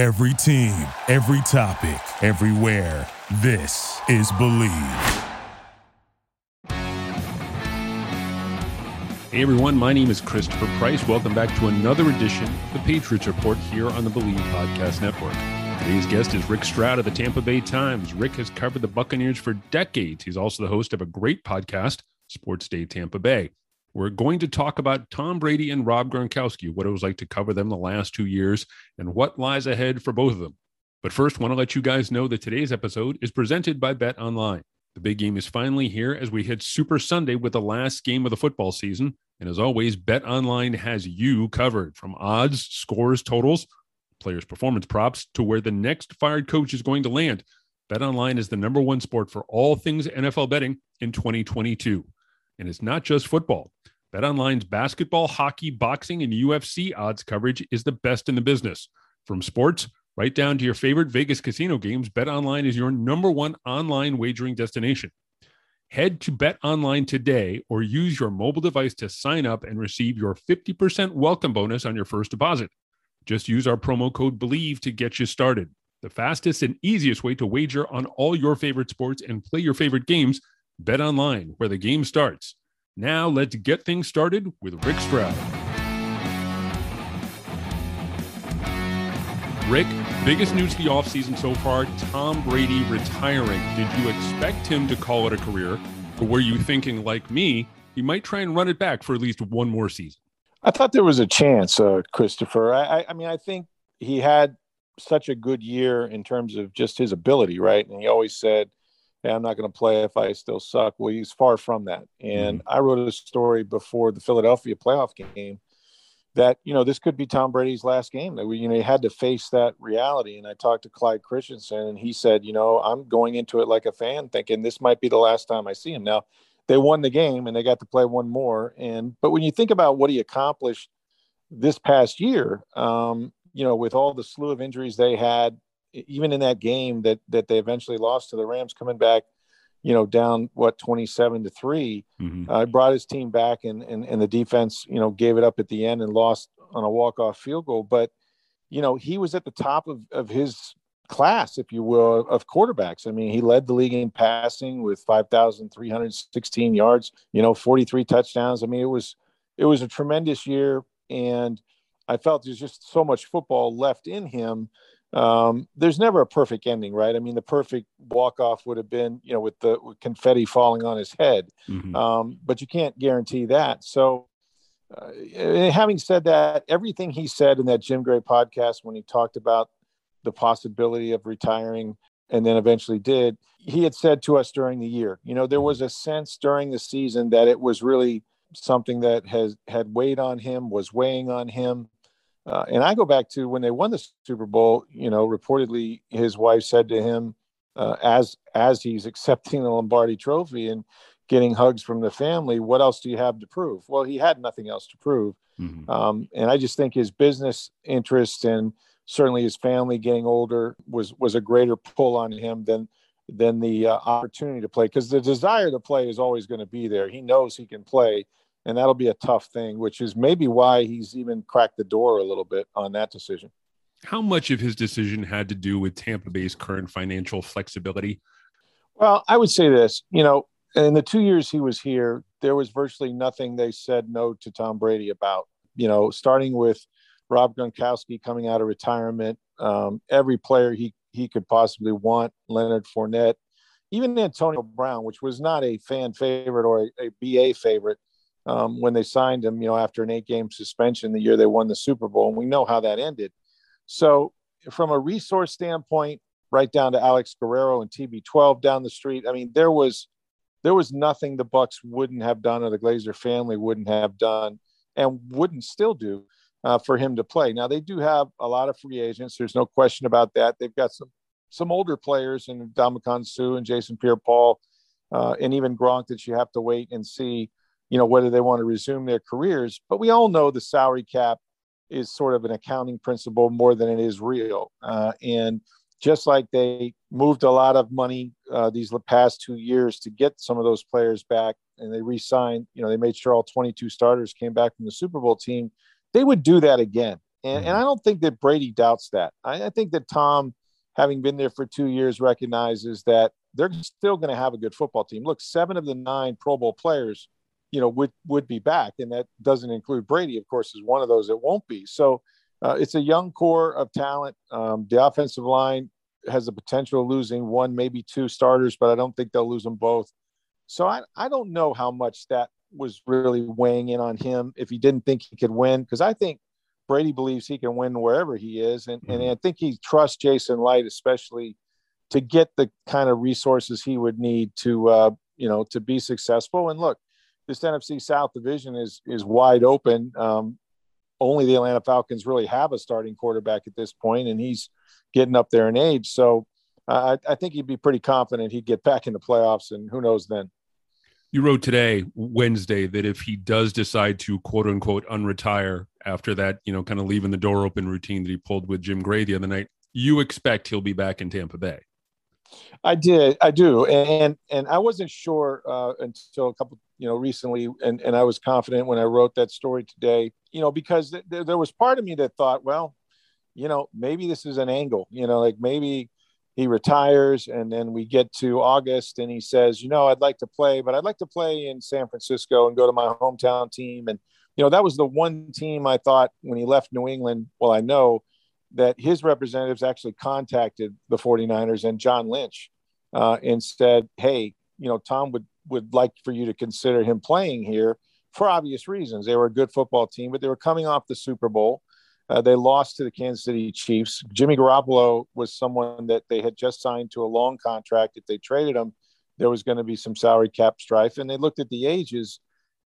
Every team, every topic, everywhere. This is Bleav. Hey everyone, my name is Christopher Price. Welcome back to another edition of the Patriots Report here on the Bleav Podcast Network. Today's guest is Rick Stroud of the Tampa Bay Times. Rick has covered the Buccaneers for decades. He's also the host of a great podcast, Sports Day Tampa Bay. We're going to talk about Tom Brady and Rob Gronkowski, what it was like to cover them the last two years, and what lies ahead for both of them. But first, want to let you guys know that today's episode is presented by BetOnline. The big game is finally here as we hit Super Sunday with the last game of the football season. And as always, BetOnline has you covered from odds, scores, totals, players' performance props to where the next fired coach is going to land. BetOnline is the number one sport for all things NFL betting in 2022. And it's not just football. BetOnline's basketball, hockey, boxing, and UFC odds coverage is the best in the business. From sports right down to your favorite Vegas casino games, BetOnline is your number one online wagering destination. Head to BetOnline today or use your mobile device to sign up and receive your 50% welcome bonus on your first deposit. Just use our promo code BLEAV to get you started. The fastest and easiest way to wager on all your favorite sports and play your favorite games, BetOnline, where the game starts. Now let's get things started with Rick Stroud. Rick, biggest news of the offseason so far Tom Brady retiring. Did you expect him to call it a career? Or were you thinking, like me, he might try and run it back for at least one more season? I thought there was a chance, uh, Christopher. I, I mean, I think he had such a good year in terms of just his ability, right? And he always said, hey, I'm not going to play if I still suck. Well, he's far from that. And mm-hmm. I wrote a story before the Philadelphia playoff game that you know this could be Tom Brady's last game. That we you know he had to face that reality. And I talked to Clyde Christensen, and he said, you know, I'm going into it like a fan, thinking this might be the last time I see him. Now they won the game and they got to play one more. And but when you think about what he accomplished this past year, um, you know, with all the slew of injuries they had, even in that game that that they eventually lost to the Rams, coming back, you know, down what twenty seven to 3 mm-hmm. uh, brought his team back, and, and and the defense, you know, gave it up at the end and lost on a walk off field goal. But you know, he was at the top of of his class, if you will, of quarterbacks. I mean, he led the league in passing with 5,316 yards, you know, 43 touchdowns. I mean, it was it was a tremendous year, and I felt there's just so much football left in him um, there's never a perfect ending, right? I mean, the perfect walk off would have been, you know, with the with confetti falling on his head, mm-hmm. um, but you can't guarantee that. So, uh, having said that, everything he said in that Jim Gray podcast when he talked about the possibility of retiring and then eventually did, he had said to us during the year, you know, there was a sense during the season that it was really something that has had weighed on him, was weighing on him uh, and I go back to when they won the Super Bowl. You know, reportedly his wife said to him, uh, as as he's accepting the Lombardi Trophy and getting hugs from the family, "What else do you have to prove?" Well, he had nothing else to prove, mm-hmm. um, and I just think his business interests and certainly his family getting older was was a greater pull on him than than the uh, opportunity to play because the desire to play is always going to be there. He knows he can play and that'll be a tough thing, which is maybe why he's even cracked the door a little bit on that decision. How much of his decision had to do with Tampa Bay's current financial flexibility? Well, I would say this, you know, in the two years he was here, there was virtually nothing they said no to Tom Brady about. You know, starting with Rob Gronkowski coming out of retirement, um, every player he he could possibly want, Leonard Fournette, even Antonio Brown, which was not a fan favorite or a, a BA favorite, um, when they signed him, you know, after an eight game suspension the year they won the Super Bowl. And we know how that ended. So, from a resource standpoint, right down to Alex Guerrero and TB12 down the street, I mean, there was there was nothing the Bucs wouldn't have done or the Glazer family wouldn't have done and wouldn't still do uh, for him to play. Now they do have a lot of free agents. There's no question about that. They've got some some older players in Ndamukong Suh and Jason Pierre-Paul uh, and even Gronk that you have to wait and see you know, whether they want to resume their careers. But we all know the salary cap is sort of an accounting principle more than it is real. Uh, and just like they moved a lot of money uh, these past two years to get some of those players back, and they re-signed, you know, they made sure all 22 starters came back from the Super Bowl team. They would do that again. And, and I don't think that Brady doubts that. I, I think that Tom, having been there for two years, recognizes that they're still going to have a good football team. Look, seven of the nine Pro Bowl players, you know, would would be back, and that doesn't include Brady, of course, is one of those that won't be. So uh, it's a young core of talent. Um, the offensive line has the potential of losing one, maybe two starters, but I don't think they'll lose them both. So I, I don't know how much that was really weighing in on him if he didn't think he could win, because I think Brady believes he can win wherever he is, and, and. I think he trusts Jason Licht especially to get the kind of resources he would need to uh, you know to be successful. And look, this NFC South division is is wide open. Um, only the Atlanta Falcons really have a starting quarterback at this point, and he's getting up there in age. So uh, I, I think he'd be pretty confident he'd get back in the playoffs, and who knows then. You wrote today, Wednesday, that if he does decide to quote unquote unretire after that, you know, kind of leaving the door open routine that he pulled with Jim Gray the other night, you expect he'll be back in Tampa Bay. I did, I do, and and I wasn't sure uh, until a couple, you know, recently, and and I was confident when I wrote that story today, you know, because th- there was part of me that thought, well, you know, maybe this is an angle, you know, like maybe he retires and then we get to August and he says, you know, I'd like to play, but I'd like to play in San Francisco and go to my hometown team. And, you know, that was the one team I thought when he left New England. Well, I know that his representatives actually contacted the 49ers and John Lynch uh, and said, hey, you know, Tom would, would like for you to consider him playing here for obvious reasons. They were a good football team, but they were coming off the Super Bowl. Uh, they lost to the Kansas City Chiefs. Jimmy Garoppolo was someone that they had just signed to a long contract. If they traded him, there was going to be some salary cap strife. And they looked at the ages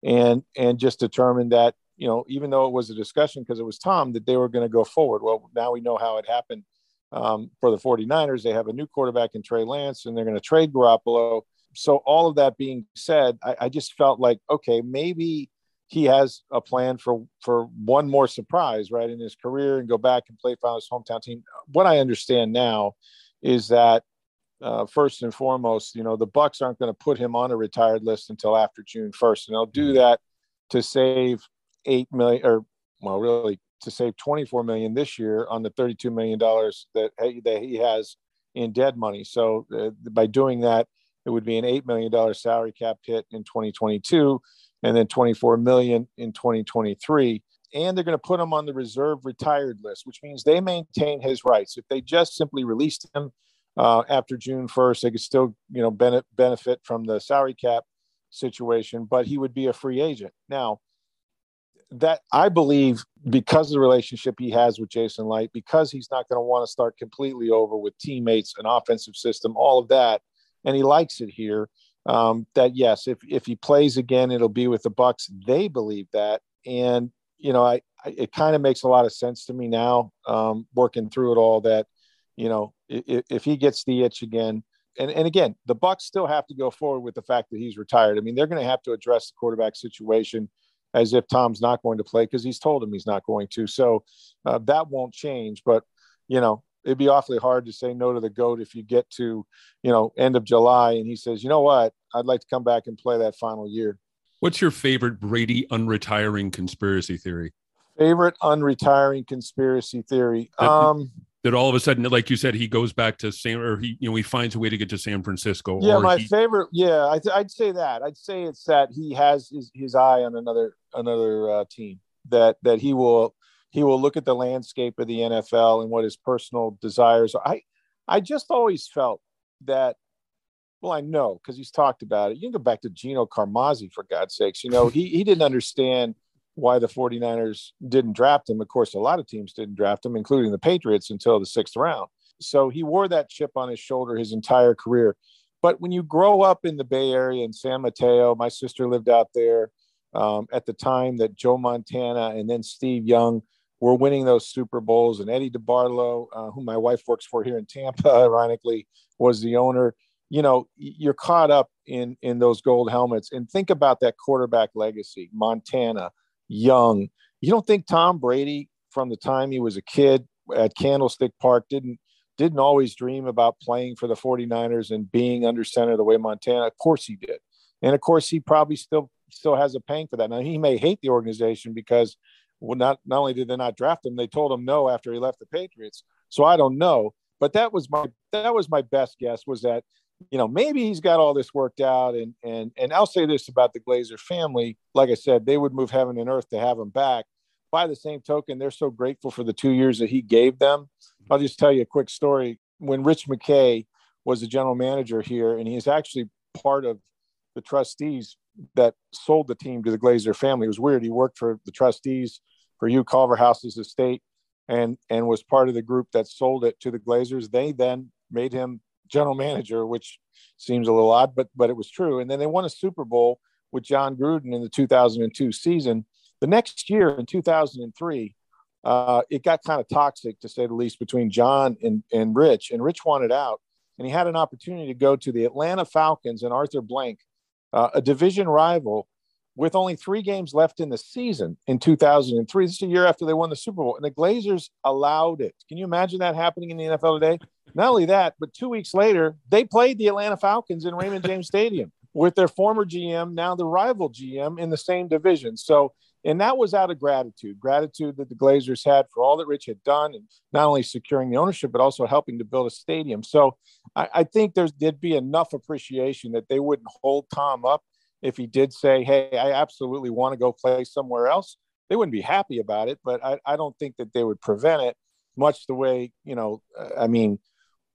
and and just determined that you know, even though it was a discussion because it was Tom that they were going to go forward. Well, now we know how it happened um, for the 49ers. They have a new quarterback in Trey Lance and they're going to trade Garoppolo. So, all of that being said, I, I just felt like, okay, maybe he has a plan for for one more surprise right in his career and go back and play for his hometown team what i understand now is that uh, first and foremost you know the bucs aren't going to put him on a retired list until after june 1st and they'll do mm-hmm. that to save 8 million or well really to save 24 million this year on the 32 million dollars that that he has in dead money so uh, by doing that it would be an $8 million salary cap hit in 2022 and then 24 million in 2023 and they're going to put him on the reserve retired list which means they maintain his rights. If they just simply released him uh, after june 1st they could still you know benefit from the salary cap situation but he would be a free agent. Now that i believe because of the relationship he has with jason licht because he's not going to want to start completely over with teammates an offensive system all of that and he likes it here um, that yes, if if he plays again, it'll be with the Bucs. They believe that, and you know, I, I it kind of makes a lot of sense to me now, um, working through it all. That you know, if, if he gets the itch again, and and again, the Bucs still have to go forward with the fact that he's retired. I mean, they're going to have to address the quarterback situation as if Tom's not going to play because he's told him he's not going to. So uh, that won't change. But you know, it'd be awfully hard to say no to the goat if you get to you know end of july and he says you know what? I'd like to come back and play that final year. What's your favorite brady unretiring conspiracy theory? Favorite unretiring conspiracy theory? That, um that all of a sudden like you said he goes back to san or he you know he finds a way to get to san francisco yeah my he, favorite yeah I would say that. I'd say it's that he has his, his eye on another another uh, team that that he will he will look at the landscape of the NFL and what his personal desires are. I, I just always felt that, well, I know because he's talked about it. You can go back to Gino Carmazzi, for God's sakes. You know, he, he didn't understand why the 49ers didn't draft him. Of course, a lot of teams didn't draft him, including the Patriots, until the sixth round. So he wore that chip on his shoulder his entire career. But when you grow up in the Bay Area in San Mateo, my sister lived out there um, at the time that Joe Montana and then Steve Young were winning those Super Bowls. And Eddie DeBartolo, uh, who my wife works for here in Tampa, ironically, was the owner. You know, you're caught up in in those gold helmets, and think about that quarterback legacy: Montana, Young. You don't think Tom Brady, from the time he was a kid at Candlestick Park, didn't didn't always dream about playing for the 49ers and being under center the way Montana? Of course he did. And of course he probably still still has a pang for that. Now he may hate the organization because well, not not only did they not draft him, they told him no after he left the Patriots. So I don't know, but that was my that was my best guess was that you know maybe he's got all this worked out and and and I'll say this about the Glazer family, like I said, they would move heaven and earth to have him back. By the same token, they're so grateful for the two years that he gave them. I'll just tell you a quick story. When Rich McKay was the general manager here, and he's actually part of the trustees that sold the team to the Glazer family. It was weird. He worked for the trustees for Hugh Culverhouse's estate and and was part of the group that sold it to the Glazers. They then made him general manager, which seems a little odd, but but it was true. And then they won a Super Bowl with Jon Gruden in the 2002 season. The next year in 2003, uh, it got kind of toxic to say the least between John and, and Rich. And Rich wanted out, and he had an opportunity to go to the Atlanta Falcons and Arthur Blank, uh, a division rival with only three games left in the season in 2003. This is a year after they won the Super Bowl, and the Glazers allowed it. Can you imagine that happening in the NFL today? Not only that, but two weeks later, they played the Atlanta Falcons in Raymond James Stadium with their former GM, now the rival GM in the same division. So, and that was out of gratitude, gratitude that the Glazers had for all that Rich had done, and not only securing the ownership, but also helping to build a stadium. So, I, I think there's there'd be enough appreciation that they wouldn't hold Tom up if he did say, Hey, I absolutely want to go play somewhere else, they wouldn't be happy about it, but I, I don't think that they would prevent it much the way, you know, uh, I mean,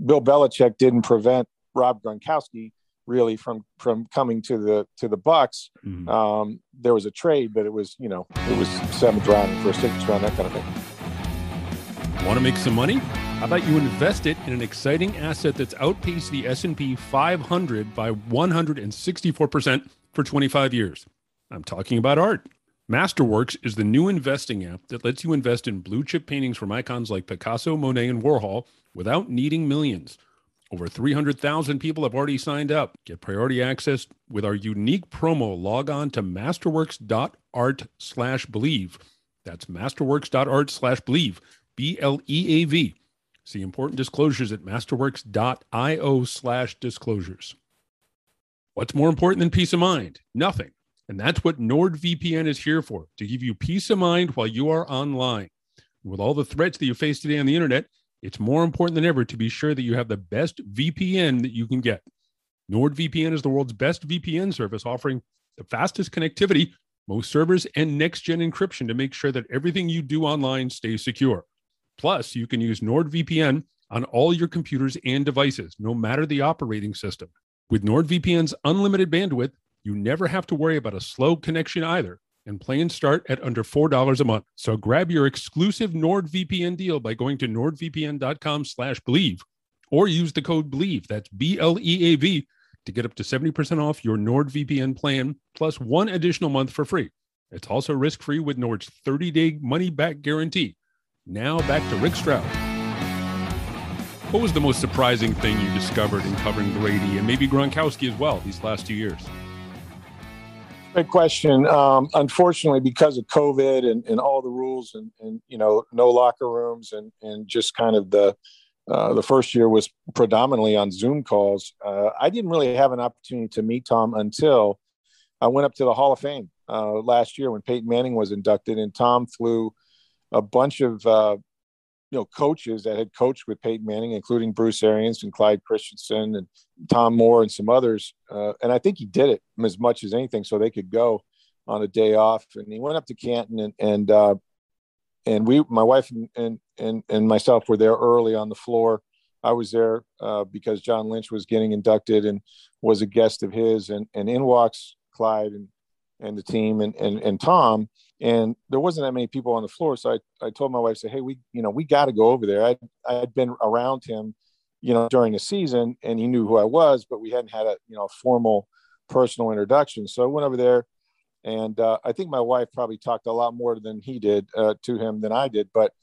Bill Belichick didn't prevent Rob Gronkowski really from from coming to the to the Bucs. Mm-hmm. Um, there was a trade, but it was you know it was seventh round for a sixth round that kind of thing. Want to make some money? How about you invest it in an exciting asset that's outpaced the S&P 500 by 164 percent for 25 years. I'm talking about art. Masterworks is the new investing app that lets you invest in blue chip paintings from icons like Picasso, Monet, and Warhol without needing millions. Over 300,000 people have already signed up. Get priority access with our unique promo. Log on to masterworks.art slash bleav. That's masterworks.art slash bleav. B L E A V. See important disclosures at masterworks.io slash disclosures. What's more important than peace of mind? Nothing. And that's what NordVPN is here for to give you peace of mind while you are online. With all the threats that you face today on the internet, it's more important than ever to be sure that you have the best VPN that you can get. NordVPN is the world's best VPN service, offering the fastest connectivity, most servers, and next gen encryption to make sure that everything you do online stays secure. Plus, you can use NordVPN on all your computers and devices, no matter the operating system. With NordVPN's unlimited bandwidth, you never have to worry about a slow connection either, and plans start at under $4 a month. So grab your exclusive NordVPN deal by going to nordvpn.com slash bleav or use the code BLEAV, that's B-L-E-A-V, to get up to 70% off your NordVPN plan plus one additional month for free. It's also risk-free with Nord's 30-day money-back guarantee. Now back to Rick Stroud. What was the most surprising thing you discovered in covering Brady and maybe Gronkowski as well these last two years? Great question. Um, unfortunately, because of COVID and, and all the rules and, and, you know, no locker rooms and, and just kind of the, uh, the first year was predominantly on Zoom calls. Uh, I didn't really have an opportunity to meet Tom until I went up to the Hall of Fame uh, last year when Peyton Manning was inducted, and Tom flew a bunch of uh, you know coaches that had coached with Peyton Manning, including Bruce Arians and Clyde Christensen and Tom Moore and some others. Uh, and I think he did it as much as anything so they could go on a day off. And he went up to Canton and and uh, and we, my wife and and and myself, were there early on the floor. I was there uh, because John Lynch was getting inducted and was a guest of his, and and in walks Clyde and and the team and and and Tom and there wasn't that many people on the floor. So i, I told my wife say hey we you know we got to go over there. I i'd been around him you know during the season and he knew who i was but we hadn't had a you know formal personal introduction. So i went over there and uh, i think my wife probably talked a lot more than he did uh, to him than i did but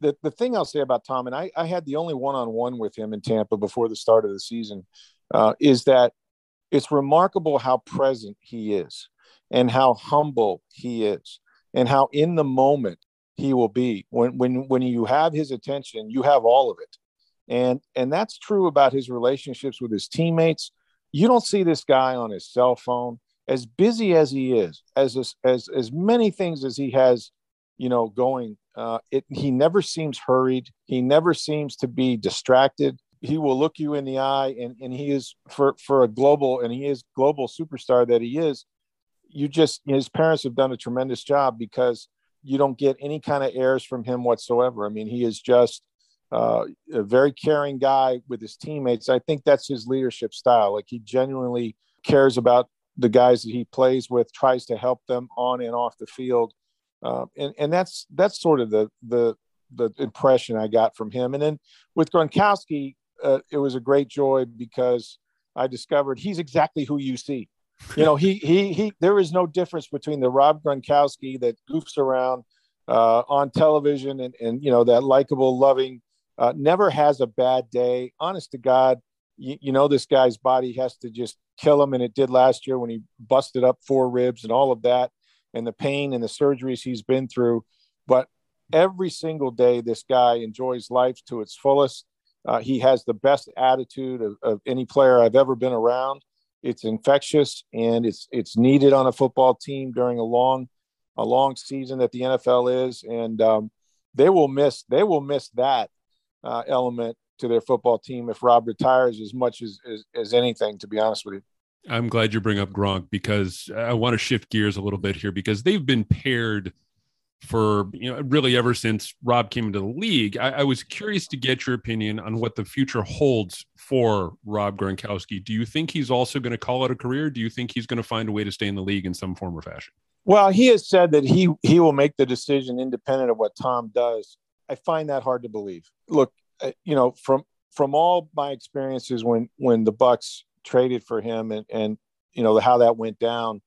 the, the thing i'll say about tom and i, I had the only one-on-one with him in tampa before the start of the season uh, is that it's remarkable how present he is and how humble he is and how in the moment he will be when when when you have his attention you have all of it and and that's true about his relationships with his teammates you don't see this guy on his cell phone as busy as he is as as as many things as he has you know, going. Uh, it, he never seems hurried. He never seems to be distracted. He will look you in the eye, and, and he is for for a global and he is global superstar that he is. You just his parents have done a tremendous job because you don't get any kind of airs from him whatsoever. I mean, he is just uh, a very caring guy with his teammates. I think that's his leadership style. Like he genuinely cares about the guys that he plays with, tries to help them on and off the field, uh, and and that's that's sort of the the the impression I got from him. And then with Gronkowski, uh, it was a great joy because I discovered he's exactly who you see. You know, he he he. There is no difference between the Rob Gronkowski that goofs around uh, on television and and you know that likable, loving, uh, never has a bad day. Honest to God, you, you know this guy's body has to just kill him, and it did last year when he busted up four ribs and all of that, and the pain and the surgeries he's been through. But every single day, this guy enjoys life to its fullest. Uh, he has the best attitude of, of any player I've ever been around it's infectious and it's it's needed on a football team during a long a long season that the NFL is, and um, they will miss they will miss that uh, element to their football team if Rob retires as much as, as as anything. To be honest with you. I'm glad you bring up Gronk because I want to shift gears a little bit here because they've been paired for you know really ever since Rob came into the league. I, I, was curious to get your opinion on what the future holds for Rob Gronkowski. Do you think he's also going to call it a career? Do you think he's going to find a way to stay in the league in some form or fashion? Well, he has said that he he will make the decision independent of what Tom does. I find that hard to believe. Look, uh, you know, from from all my experiences when when the Bucs traded for him and and you know how that went down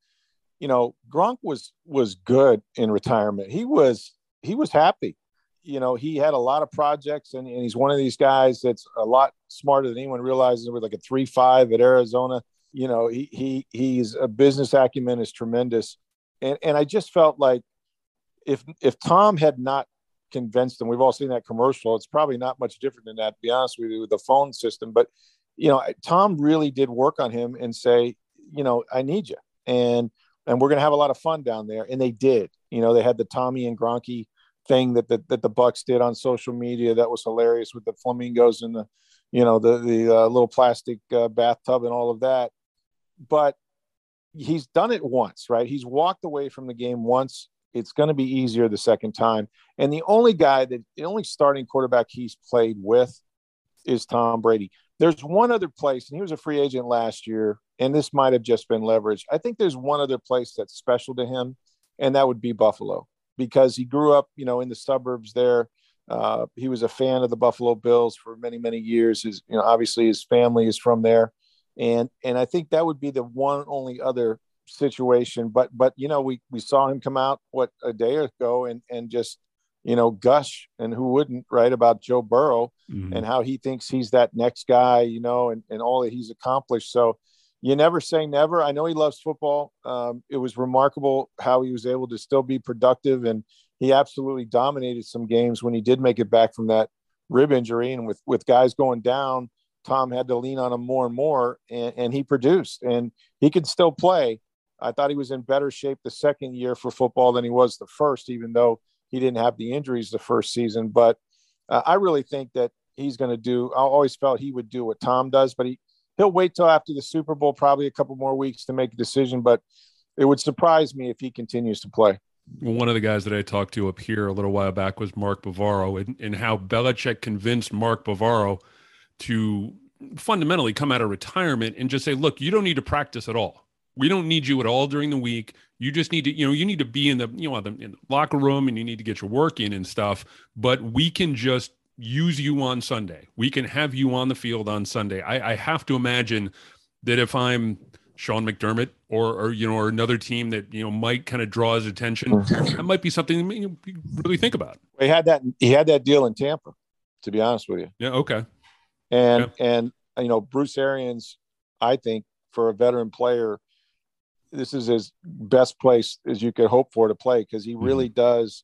you know, Gronk was was good in retirement. He was he was happy. You know, he had a lot of projects, and, and he's one of these guys that's a lot smarter than anyone realizes. With like a three five at Arizona, you know, he he he's a business acumen is tremendous, and and I just felt like if if Tom had not convinced him, we've all seen that commercial. It's probably not much different than that, to be honest with you, with the phone system. But you know, Tom really did work on him and say, you know, I need you, and and we're going to have a lot of fun down there. And they did. You know, they had the Tommy and Gronky thing that the, that the Bucs did on social media that was hilarious with the flamingos and the, you know, the the uh, little plastic uh, bathtub and all of that. But he's done it once, right? He's walked away from the game once. It's going to be easier the second time. And the only guy that the only starting quarterback he's played with is Tom Brady. There's one other place, and he was a free agent last year and this might have just been leverage. I think there's one other place that's special to him, and that would be Buffalo, because he grew up, you know, in the suburbs there. Uh, he was a fan of the Buffalo Bills for many, many years. His, you know, obviously his family is from there, and and I think that would be the one only other situation. But but you know, we we saw him come out what a day ago and and just you know gush and who wouldn't right about Joe Burrow mm-hmm. and how he thinks he's that next guy, you know, and and all that he's accomplished. So you never say never. I know he loves football. Um, it was remarkable how he was able to still be productive, and he absolutely dominated some games when he did make it back from that rib injury. And with with guys going down, Tom had to lean on him more and more, and, and he produced, and he could still play. I thought he was in better shape the second year for football than he was the first, even though he didn't have the injuries the first season. But uh, I really think that he's going to do. I always felt he would do what Tom does, but he he'll wait till after the Super Bowl, probably a couple more weeks to make a decision. But it would surprise me if he continues to play. One of the guys that I talked to up here a little while back was Mark Bavaro, and, and how Belichick convinced Mark Bavaro to fundamentally come out of retirement and just say, "Look, you don't need to practice at all. We don't need you at all during the week. You just need to, you know, you need to be in the, you know, the, in the locker room and you need to get your work in and stuff. But we can just use you on Sunday. We can have you on the field on Sunday. I, I have to imagine that if I'm Sean McDermott or, or you know or another team that you know might kind of draw his attention, mm-hmm. that might be something you really think about. He had that he had that deal in Tampa, to be honest with you. Yeah. Okay. And yeah. and you know Bruce Arians, I think for a veteran player, this is his best place as you could hope for to play because he really mm-hmm. does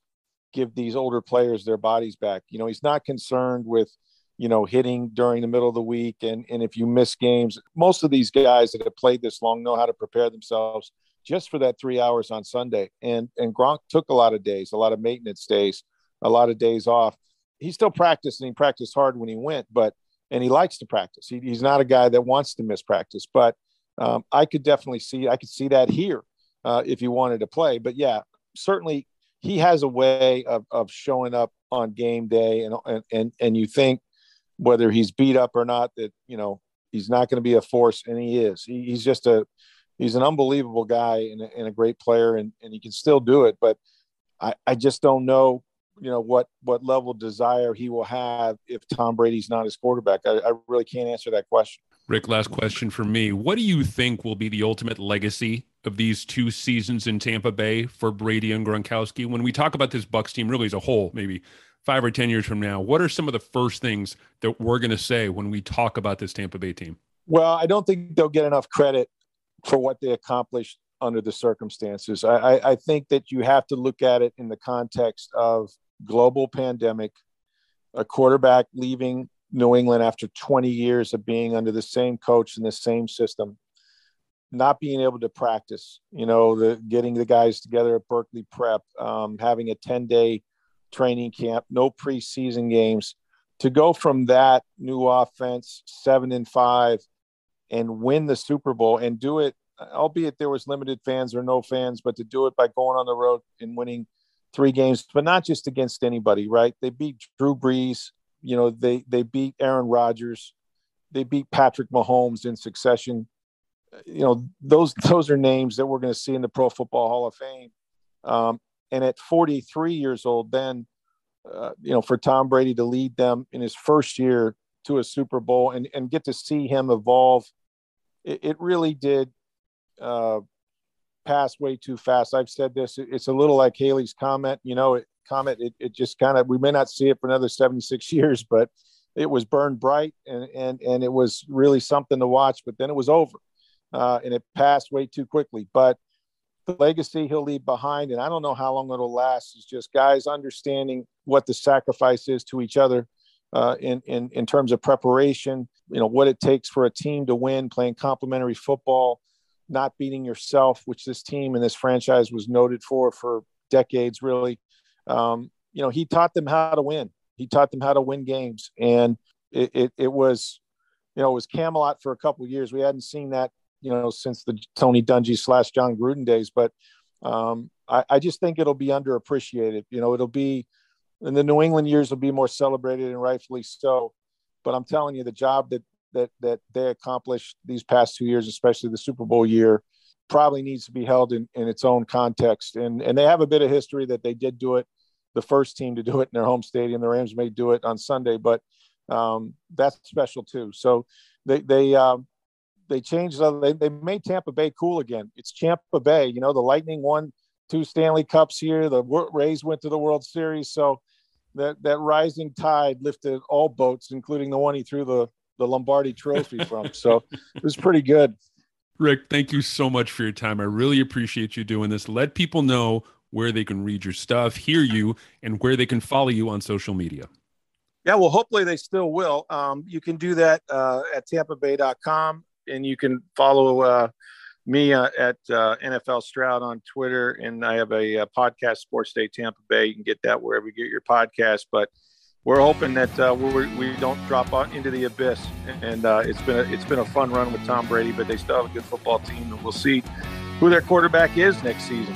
give these older players their bodies back. You know, he's not concerned with, you know, hitting during the middle of the week. And, and if you miss games, most of these guys that have played this long know how to prepare themselves just for that three hours on Sunday. And and Gronk took a lot of days, a lot of maintenance days, a lot of days off. He still practiced and he practiced hard when he went, but and he likes to practice. He, he's not a guy that wants to miss practice, but um, I could definitely see I could see that here uh, if he wanted to play. But yeah, certainly he has a way of, of showing up on game day, and and and, and you think whether he's beat up or not that you know he's not going to be a force, and he is. He, he's just a he's an unbelievable guy and a, and a great player, and, and he can still do it. But I, I just don't know, you know, what what level of desire he will have if Tom Brady's not his quarterback. I, I really can't answer that question. Rick, last question for me. What do you think will be the ultimate legacy of these two seasons in Tampa Bay for Brady and Gronkowski? When we talk about this Bucs team, really as a whole, maybe five or ten years from now, what are some of the first things that we're going to say when we talk about this Tampa Bay team? Well, I don't think they'll get enough credit for what they accomplished under the circumstances. I, I, I think that you have to look at it in the context of global pandemic, a quarterback leaving New England after 20 years of being under the same coach in the same system, not being able to practice, you know, the getting the guys together at Berkeley Prep, um, having a 10 day training camp, no preseason games. To go from that new offense, seven and five, and win the Super Bowl and do it, albeit there was limited fans or no fans, but to do it by going on the road and winning three games, but not just against anybody, right? They beat Drew Brees, you know, they they beat Aaron Rodgers, they beat Patrick Mahomes in succession. You know, those those are names that we're going to see in the Pro Football Hall of Fame. Um, and at 43 years old, then uh, you know, for Tom Brady to lead them in his first year to a Super Bowl and and get to see him evolve, it, it really did uh, pass way too fast. I've said this; it's a little like Halley's comment. You know, it, comet. It, it just kind of we may not see it for another 76 years, but it was burned bright and and and it was really something to watch. But then it was over, uh, and it passed way too quickly. But the legacy he'll leave behind, and I don't know how long it'll last. Is just guys understanding what the sacrifice is to each other. Uh, in, in in terms of preparation, you know what it takes for a team to win, playing complementary football, not beating yourself, which this team and this franchise was noted for for decades, really um, you know, he taught them how to win. He taught them how to win games, and it, it, it was, you know, it was Camelot for a couple years. We hadn't seen that, you know, since the Tony Dungy slash Jon Gruden days. But um, I, I just think it'll be underappreciated. You know, it'll be in the New England years will be more celebrated and rightfully so. But I'm telling you, the job that that that they accomplished these past two years, especially the Super Bowl year, probably needs to be held in, in its own context. And and they have a bit of history that they did do it the first team to do it in their home stadium. The Rams may do it on Sunday, but um, that's special too. So they they um, they changed. Uh, they they made Tampa Bay cool again. It's Tampa Bay. You know, the Lightning won two Stanley Cups here. The Rays went to the World Series. So that that rising tide lifted all boats, including the one he threw the the Lombardi Trophy from. So it was pretty good. Rick, thank you so much for your time. I really appreciate you doing this. Let people know where they can read your stuff, hear you, and where they can follow you on social media. Yeah, well, hopefully they still will. Um, you can do that uh, at tampabay.com, and you can follow uh, me uh, at uh, NFL Stroud on Twitter. And I have a, a, uh, podcast, Sports Day Tampa Bay. You can get that wherever you get your podcast. But we're hoping that uh, we're, we do not drop out into the abyss. And it's been a, it's been a fun run with Tom Brady, but they still have a good football team, and we'll see who their quarterback is next season.